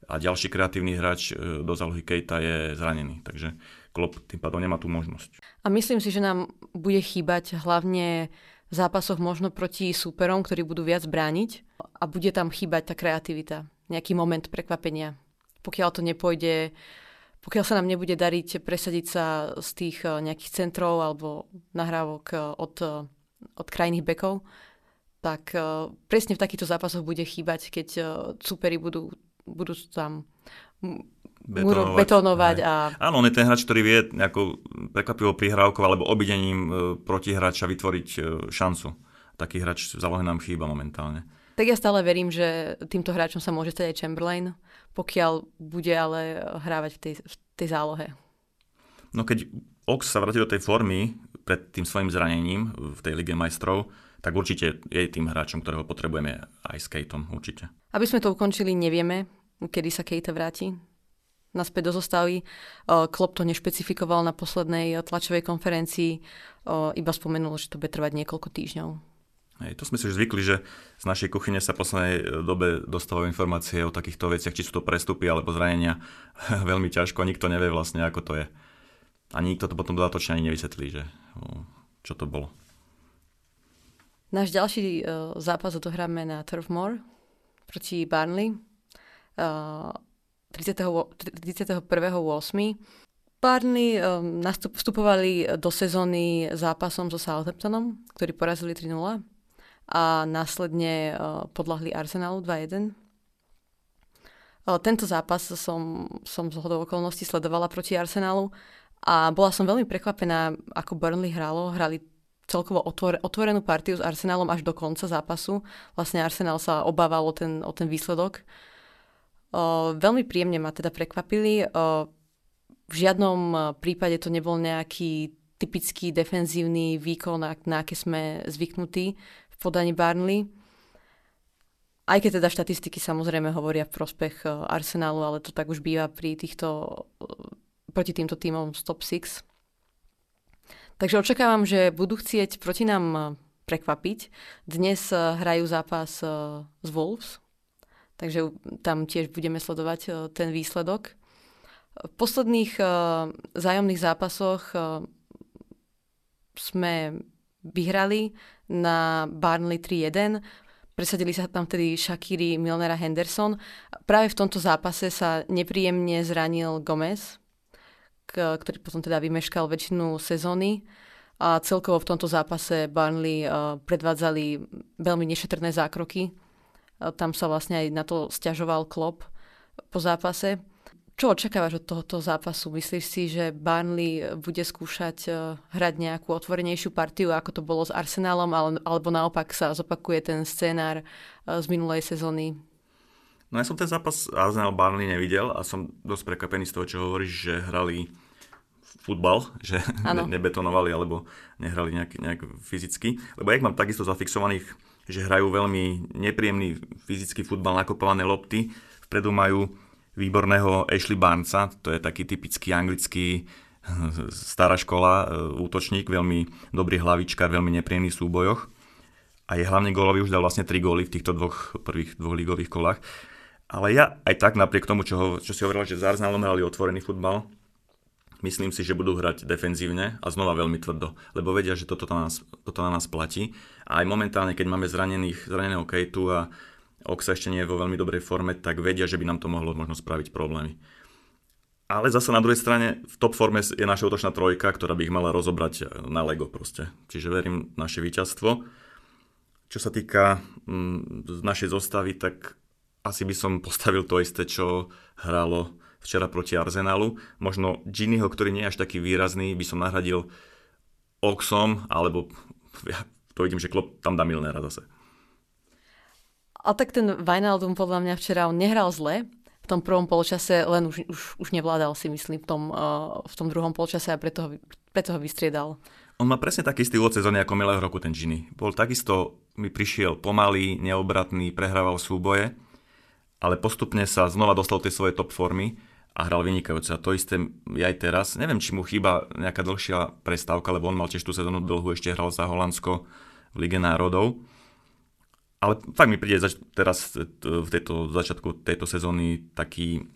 a ďalší kreatívny hráč uh, do zálohy Kejta je zranený. Takže Klopp tým pádom nemá tú možnosť. A myslím si, že nám bude chýbať hlavne v zápasoch možno proti súperom, ktorí budú viac brániť a bude tam chýbať tá kreativita, nejaký moment prekvapenia. Pokiaľ to nepôjde pokiaľ sa nám nebude dariť presadiť sa z tých eh, nejakých centrov alebo nahrávok eh, od, eh, od krajných bekov, tak presne v takýchto zápasoch bude chýbať, keď superi budú, budú tam betonovať, betonovať a... Áno, on je ten hráč, ktorý vie nejakou prekvapivou prihrávkou alebo obidením protihráča vytvoriť šancu. Taký hráč v zálohe nám chýba momentálne. Tak ja stále verím, že týmto hráčom sa môže stať aj Chamberlain, pokiaľ bude ale hrávať v tej, v tej zálohe. No keď Ox sa vráti do tej formy pred tým svojim zranením v tej Lige majstrov, tak určite je tým hráčom, ktorého potrebujeme aj s Kejtom, určite. Aby sme to ukončili, nevieme, kedy sa Kejta vráti naspäť do zostavy. Klopp to nešpecifikoval na poslednej tlačovej konferencii, iba spomenul, že to bude trvať niekoľko týždňov. Hej, to sme si už zvykli, že z našej kuchyne sa v poslednej e, dobe dostávajú informácie o takýchto veciach, či sú to prestupy alebo zranenia. Veľmi ťažko, nikto nevie vlastne, ako to je. Ani nikto to potom dodatočne ani nevysvetlí, že, čo to bolo. Náš ďalší uh, zápas odohráme na Turf Moor proti Barnley. Uh, 31.8. Barney um, nastup, vstupovali do sezóny zápasom so Southamptonom, ktorí porazili 3-0 a následne uh, podľahli Arsenalu 2-1. Uh, tento zápas som, som z hodou okolností sledovala proti Arsenalu a bola som veľmi prekvapená, ako Burnley hralo. Hrali celkovo otvor, otvorenú partiu s Arsenálom až do konca zápasu. Vlastne Arsenal sa obával o ten, o ten výsledok. O, veľmi príjemne ma teda prekvapili. V žiadnom prípade to nebol nejaký typický defenzívny výkon, na, aké sme zvyknutí podaní Barnley. Aj keď teda štatistiky samozrejme hovoria v prospech Arsenálu, ale to tak už býva pri týchto proti týmto týmom z top 6. Takže očakávam, že budú chcieť proti nám eh, prekvapiť. Dnes hrajú zápas z Wolves, takže tam tiež budeme sledovať ten výsledok. V posledných zájomných zápasoch sme vyhrali na Barnley 3-1. Presadili sa tam tedy Shakiri, Milnera, Henderson. Práve v tomto zápase sa nepríjemne zranil Gomez, ktorý potom teda vymeškal väčšinu sezóny. A celkovo v tomto zápase Burnley predvádzali veľmi nešetrné zákroky. Tam sa vlastne aj na to stiažoval Klopp po zápase. Čo očakávaš od tohoto zápasu? Myslíš si, že Burnley bude skúšať hrať nejakú otvorenejšiu partiu, ako to bolo s Arsenálom, alebo naopak sa zopakuje ten scénár z minulej sezóny? No ja som ten zápas Arsenal Burnley nevidel a som dosť prekvapený z toho, čo hovoríš, že hrali futbal, že ne, nebetonovali alebo nehrali nejak, nejak fyzicky. Lebo jak mám takisto zafixovaných, že hrajú veľmi nepríjemný fyzický futbal, nakopované lopty, vpredu majú výborného Ashley Barnesa, to je taký typický anglický stará škola, e, útočník, veľmi dobrý hlavičkár, veľmi nepríjemný v súbojoch. A je hlavne gólový, už dal vlastne 3 góly v týchto dvoch prvých dvoch ligových kolách. Ale ja aj tak napriek tomu, čo, čo si hovoril, že s Arsenalom hrali otvorený futbal, Myslím si, že budú hrať defenzívne a znova veľmi tvrdo, lebo vedia, že toto na nás, toto na nás platí. A aj momentálne, keď máme zranených, zraneného Kejtu a Oxa ešte nie je vo veľmi dobrej forme, tak vedia, že by nám to mohlo možno spraviť problémy. Ale zase na druhej strane v top forme je naša útočná trojka, ktorá by ich mala rozobrať na Lego proste. Čiže verím naše víťazstvo. Čo sa týka mm, našej zostavy, tak asi by som postavil to isté, čo hralo včera proti Arsenalu. Možno Giniho, ktorý nie je až taký výrazný, by som nahradil Oxom, alebo ja to vidím, že Klopp tam dá Milnera zase. A tak ten Wijnaldum podľa mňa včera on nehral zle, v tom prvom polčase, len už, už, už nevládal si myslím v tom, uh, v tom druhom polčase a preto ho, preto ho vystriedal. On má presne taký istý úvod sezóny ako milého roku ten Gini. Bol takisto, mi prišiel pomalý, neobratný, prehrával súboje, ale postupne sa znova dostal do tej svojej top formy a hral vynikajúce. A to isté aj teraz. Neviem, či mu chýba nejaká dlhšia prestávka, lebo on mal tiež tú sezónu dlhú, ešte hral za Holandsko v Lige národov. Ale fakt mi príde zač- teraz v tejto začiatku tejto sezóny taký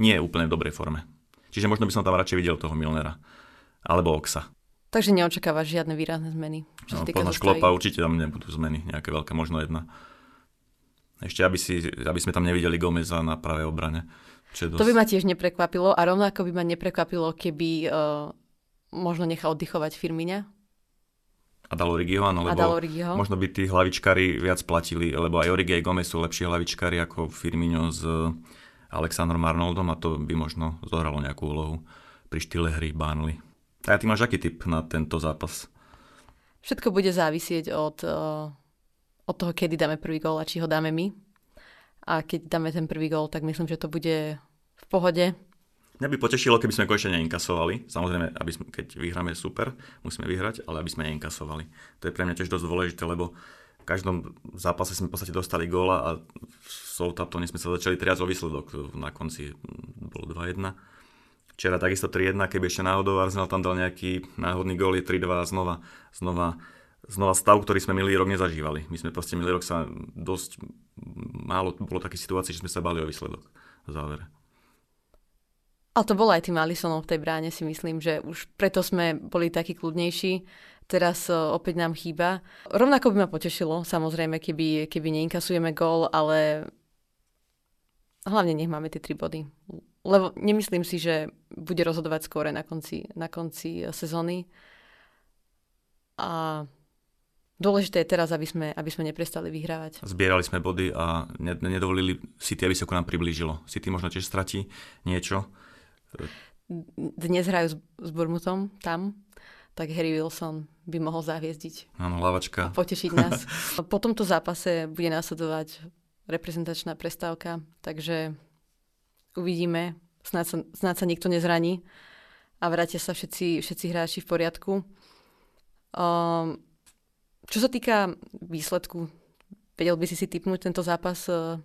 nie je úplne v dobrej forme. Čiže možno by som tam radšej videl toho Milnera. Alebo Oxa. Takže neočakávaš žiadne výrazné zmeny? Čo no, podľa Šklopa určite tam nebudú zmeny. Nejaké veľké, možno jedna. Ešte, aby, si, aby sme tam nevideli Gomeza na pravej obrane. Dosť... To by ma tiež neprekvapilo a rovnako by ma neprekvapilo, keby uh, možno nechal oddychovať Firmiňa. A dal Origiho, áno, lebo Origiho. možno by tí hlavičkári viac platili, lebo aj Origi aj Gomez sú lepší hlavičkári ako Firmino s Alexandrom Arnoldom a to by možno zohralo nejakú úlohu pri štýle hry Burnley. A ty máš aký typ na tento zápas? Všetko bude závisieť od, uh, od toho, kedy dáme prvý gól a či ho dáme my a keď dáme ten prvý gól, tak myslím, že to bude v pohode. Mňa by potešilo, keby sme konečne neinkasovali. Samozrejme, aby sme, keď vyhráme super, musíme vyhrať, ale aby sme neinkasovali. To je pre mňa tiež dosť dôležité, lebo v každom zápase sme v podstate dostali góla a Southamptone sme sa začali triať o výsledok. Na konci bolo 2-1. Včera takisto 3-1, keby ešte náhodou Arsenal tam dal nejaký náhodný gól, je 3-2 a znova, znova znova stav, ktorý sme milý rok nezažívali. My sme proste milý rok sa dosť málo bolo také situácie, že sme sa bali o výsledok v závere. A to bolo aj tým Alisonom v tej bráne, si myslím, že už preto sme boli takí kľudnejší. Teraz uh, opäť nám chýba. Rovnako by ma potešilo, samozrejme, keby, keby neinkasujeme gól, ale hlavne nech máme tie tri body. Lebo nemyslím si, že bude rozhodovať skôr na konci, na konci sezóny. A dôležité je teraz, aby sme, aby sme neprestali vyhrávať. Zbierali sme body a nedovolili City, aby sa ku nám priblížilo. City možno tiež stratí niečo. Dnes hrajú s, s Burmutom tam, tak Harry Wilson by mohol zaviezdiť. Áno, hlavačka. A potešiť nás. po tomto zápase bude následovať reprezentačná prestávka, takže uvidíme. Snáď sa, snáď sa nikto nezraní a vrátia sa všetci, všetci hráči v poriadku. Um, čo sa týka výsledku, vedel by si si typnúť tento zápas uh,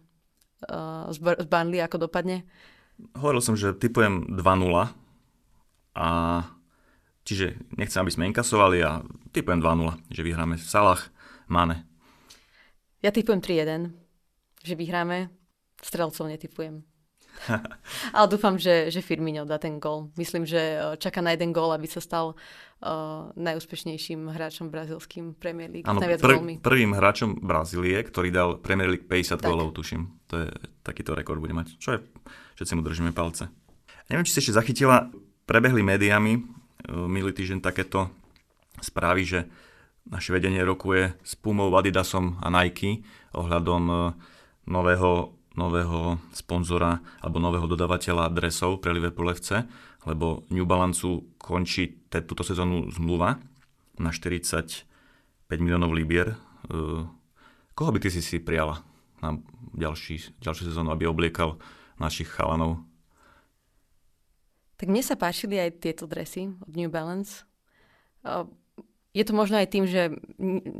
uh, z, z Burnley, ako dopadne? Hovoril som, že typujem 2-0 a čiže nechcem, aby sme inkasovali a typujem 2-0, že vyhráme Salah, Mane. Ja typujem 3-1, že vyhráme, strelcov netypujem. Ale dúfam, že, že Firmino dá ten gol. Myslím, že e, čaká na jeden gol, aby sa stal uh, najúspešnejším hráčom brazilským Premier League. Áno, pr- prvým hráčom Brazílie, ktorý dal Premier League 50 gólov, tuším. To je, takýto rekord bude mať. Čo je, všetci mu držíme palce. Neviem, či si ešte zachytila, prebehli médiami uh, minulý týždeň takéto správy, že naše vedenie rokuje s Pumou, Adidasom a Nike ohľadom nového nového sponzora alebo nového dodávateľa dresov pre Liverpool FC, lebo New Balance končí túto sezónu zmluva na 45 miliónov libier. E, koho by ty si si prijala na ďalší, ďalšiu sezónu, aby obliekal našich chalanov? Tak mne sa páčili aj tieto dresy od New Balance. E, je to možno aj tým, že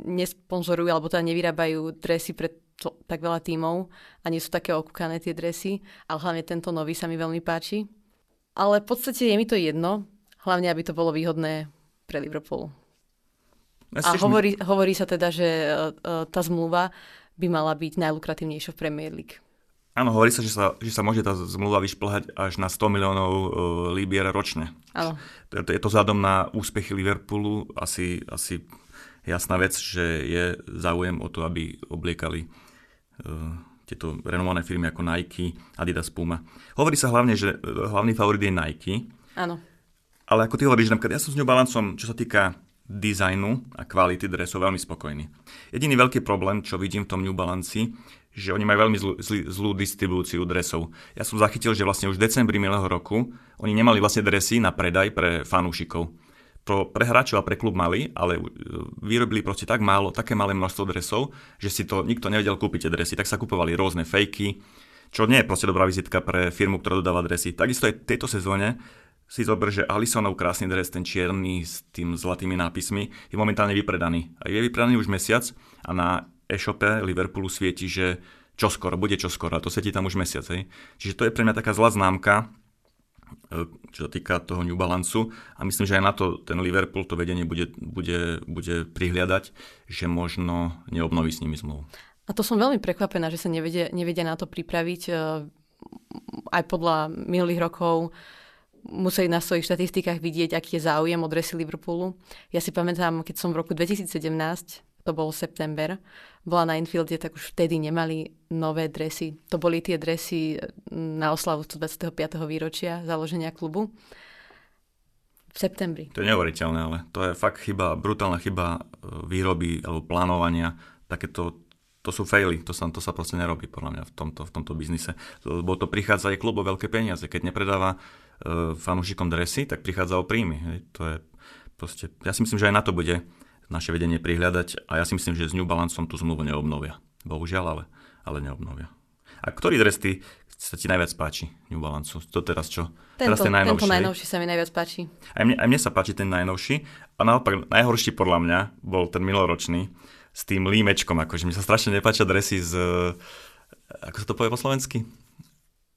nesponzorujú alebo teda nevyrábajú dresy pre to, tak veľa tímov a nie sú také okúkané tie dresy, ale hlavne tento nový sa mi veľmi páči. Ale v podstate je mi to jedno, hlavne aby to bolo výhodné pre Liverpool. A hovorí, mi... hovorí sa teda, že uh, tá zmluva by mala byť najlukratívnejšia v Premier League. Áno, hovorí sa že, sa, že sa môže tá zmluva vyšplhať až na 100 miliónov uh, libier ročne. Áno. Je to, vzhľadom na úspechy Liverpoolu asi, asi jasná vec, že je záujem o to, aby obliekali tieto renomované firmy ako Nike, Adidas, Puma. Hovorí sa hlavne, že eh, hlavný favorit je Nike. Áno. Ale ako ty hovoríš, napríklad ja som s ňou balancom, čo sa týka dizajnu a kvality dresov veľmi spokojný. Jediný veľký problém, čo vidím v tom New Balance, že oni majú veľmi zlú, zlú, zlú distribúciu dresov. Ja som zachytil, že vlastne už v decembri minulého roku oni nemali vlastne dresy na predaj pre fanúšikov to pre hráčov a pre klub mali, ale e, vyrobili proste tak málo, také malé množstvo dresov, že si to nikto nevedel kúpiť tie dresy. Tak sa kupovali rôzne fejky, čo nie je proste dobrá vizitka pre firmu, ktorá dodáva dresy. Takisto aj tejto sezóne si zober, že Alisonov krásny dres, ten čierny s tým zlatými nápismi, je momentálne vypredaný. A je vypredaný už mesiac a na e-shope Liverpoolu svieti, že čoskoro, bude čoskoro a to svieti tam už mesiac. Hej. Čiže to je pre mňa taká zlá známka, čo sa týka toho New Balance a myslím, že aj na to ten Liverpool to vedenie bude, bude, bude prihliadať, že možno neobnoví s nimi zmluvu. A to som veľmi prekvapená, že sa nevedia, nevedia na to pripraviť. E, aj podľa minulých rokov museli na svojich štatistikách vidieť, aký je záujem o dresy Liverpoolu. Ja si pamätám, keď som v roku 2017 to bol september, bola na Infielde, tak už vtedy nemali nové dresy. To boli tie dresy na oslavu 125. výročia založenia klubu. V septembri. To je neuveriteľné, ale to je fakt chyba, brutálna chyba e, výroby alebo plánovania. Takéto to sú faily, to sa, to sa proste nerobí podľa mňa v tomto, v tomto biznise. Lebo to prichádza aj klub veľké peniaze. Keď nepredáva e, fanúšikom dresy, tak prichádza o príjmy. Hej. To je proste, ja si myslím, že aj na to bude naše vedenie prihľadať a ja si myslím, že s New Balanceom tú zmluvu neobnovia. Bohužiaľ, ale, ale neobnovia. A ktorý dres ty, sa ti najviac páči New Balance? To teraz čo? Tento, teraz ten najnovší. Tento najnovší sa mi najviac páči. Aj mne, aj mne sa páči ten najnovší. A naopak najhorší podľa mňa bol ten minuloročný s tým límečkom. Akože mi sa strašne nepáčia dresy z... Ako sa to povie po slovensky?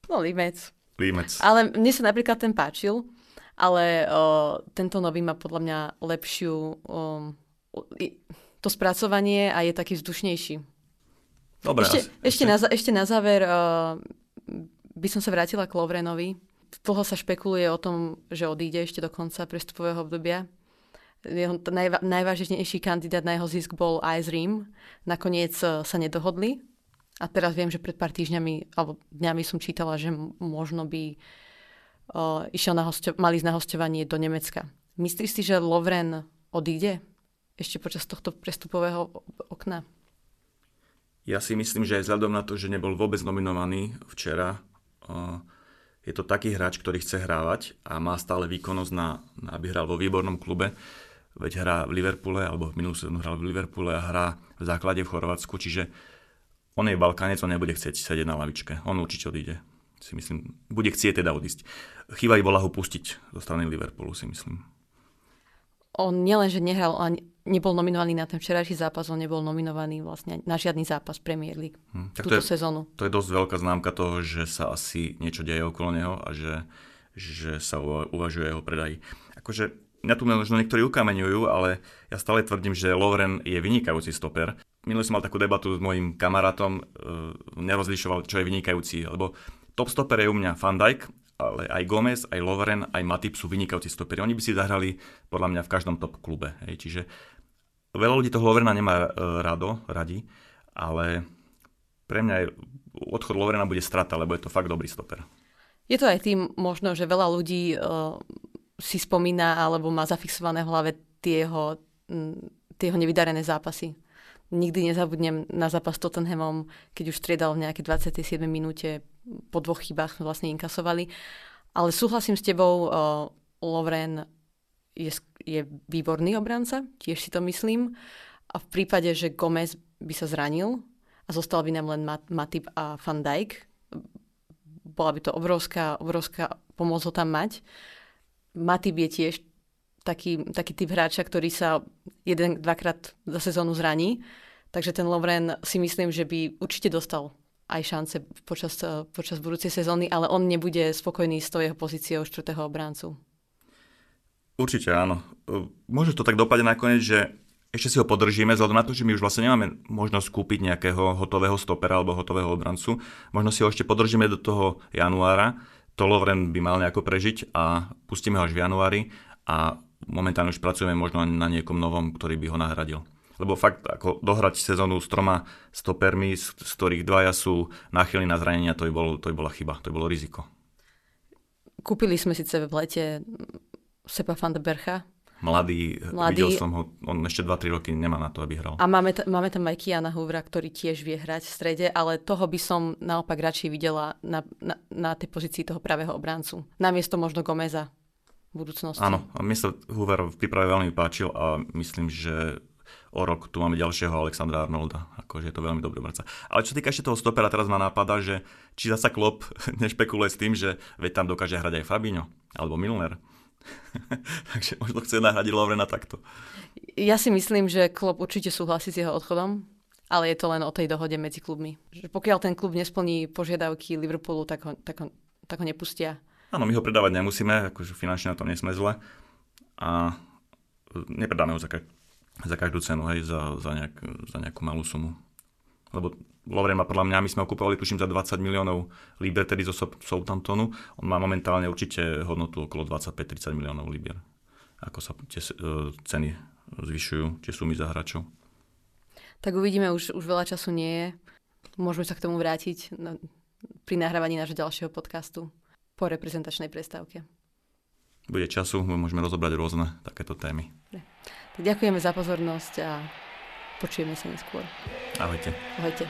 No límec. Límec. Ale mne sa napríklad ten páčil, ale o, tento nový má podľa mňa lepšiu o, to spracovanie a je taký vzdušnejší. Dobre, ešte, ešte, na, ešte na záver uh, by som sa vrátila k Lovrenovi. Dlho sa špekuluje o tom, že odíde ešte do konca prestupového obdobia. Jeho najva, najvážnejší kandidát na jeho zisk bol AS Rím. Nakoniec uh, sa nedohodli A teraz viem, že pred pár týždňami alebo dňami som čítala, že možno by uh, išiel na hostia- mali ísť na hostovanie do Nemecka. Myslíš si, že Lovren odíde ešte počas tohto prestupového okna? Ja si myslím, že aj vzhľadom na to, že nebol vôbec nominovaný včera, je to taký hráč, ktorý chce hrávať a má stále výkonnosť, na, aby hral vo výbornom klube. Veď hrá v Liverpoole, alebo v minulú sezónu hral v Liverpoole a hrá v základe v Chorvátsku, čiže on je Balkánec, on nebude chcieť sedieť na lavičke. On určite odíde. Si myslím, bude chcieť teda odísť. Chyba by bola ho pustiť zo strany Liverpoolu, si myslím. On nielenže nehral, ani nebol nominovaný na ten včerajší zápas, on nebol nominovaný vlastne na žiadny zápas Premier League hm, tak túto to je, sezónu. To je dosť veľká známka toho, že sa asi niečo deje okolo neho a že, že sa uvažuje jeho predaj. Akože mňa tu možno niektorí ukameňujú, ale ja stále tvrdím, že Lovren je vynikajúci stoper. Minulý som mal takú debatu s mojim kamarátom, e, nerozlišoval, čo je vynikajúci, lebo top stoper je u mňa Van Dijk, ale aj Gomez, aj Lovren, aj Matip sú vynikajúci stoperi. Oni by si zahrali podľa mňa v každom top klube. Hej. Čiže veľa ľudí toho Lovrena nemá e, rado, radi, ale pre mňa je, odchod Lovrena bude strata, lebo je to fakt dobrý stoper. Je to aj tým možno, že veľa ľudí uh, si spomína alebo má zafixované v hlave tie jeho, tie nevydarené zápasy. Nikdy nezabudnem na zápas s Tottenhamom, keď už striedal v nejakej 27. minúte, po dvoch chybách sme vlastne inkasovali. Ale súhlasím s tebou, uh, Lovren je, je výborný obranca, tiež si to myslím. A v prípade, že Gomez by sa zranil a zostal by nám len Matip a Van Dijk, bola by to obrovská, obrovská pomoc ho tam mať. Matip je tiež taký, taký typ hráča, ktorý sa jeden, dvakrát za sezónu zraní. Takže ten Lovren si myslím, že by určite dostal aj šance počas, počas budúcej sezóny, ale on nebude spokojný s tou jeho pozíciou štvrtého obráncu. Určite áno. Môže to tak dopadne nakoniec, že ešte si ho podržíme, vzhľadom na to, že my už vlastne nemáme možnosť kúpiť nejakého hotového stopera alebo hotového obrancu. Možno si ho ešte podržíme do toho januára. To by mal nejako prežiť a pustíme ho až v januári a momentálne už pracujeme možno na niekom novom, ktorý by ho nahradil. Lebo fakt, ako dohrať sezónu s troma stopermi, z, z ktorých dvaja sú náchylní na zranenia, to by, bol, to by bola chyba, to by bolo riziko. Kúpili sme síce v lete Sepa van de Bercha, mladý, mladý. Videl som ho, on ešte 2-3 roky nemá na to, aby hral. A máme, t- máme tam aj Kiana Hoovera, ktorý tiež vie hrať v strede, ale toho by som naopak radšej videla na, na, na tej pozícii toho pravého obráncu. Namiesto možno Gomeza v budúcnosti. Áno, a mne sa Hoover v príprave veľmi páčil a myslím, že o rok tu máme ďalšieho Alexandra Arnolda. Akože je to veľmi dobrý obranca. Ale čo týka ešte toho stopera, teraz ma napadá, že či zasa Klopp nešpekuluje s tým, že veď tam dokáže hrať aj Fabinho alebo Milner. Takže možno chce nahradiť Lovrena takto. Ja si myslím, že klub určite súhlasí s jeho odchodom, ale je to len o tej dohode medzi klubmi. Že pokiaľ ten klub nesplní požiadavky Liverpoolu, tak ho, tak ho, tak ho nepustia. Áno, my ho predávať nemusíme, akože finančne na tom nesme zle. A nepredáme ho za, ka- za každú cenu, hej, za, za, nejak, za nejakú malú sumu. Lebo Lovren má podľa mňa, my sme ho kupovali tuším za 20 miliónov liber, tedy zo Southamptonu. On má momentálne určite hodnotu okolo 25-30 miliónov liber. Ako sa tie uh, ceny zvyšujú, tie sumy za hráčov. Tak uvidíme, už, už veľa času nie je. Môžeme sa k tomu vrátiť na, pri nahrávaní nášho ďalšieho podcastu po reprezentačnej prestávke. Bude času, môžeme rozobrať rôzne takéto témy. Tak ďakujeme za pozornosť a počujeme sa neskôr. Ahojte. Ahojte.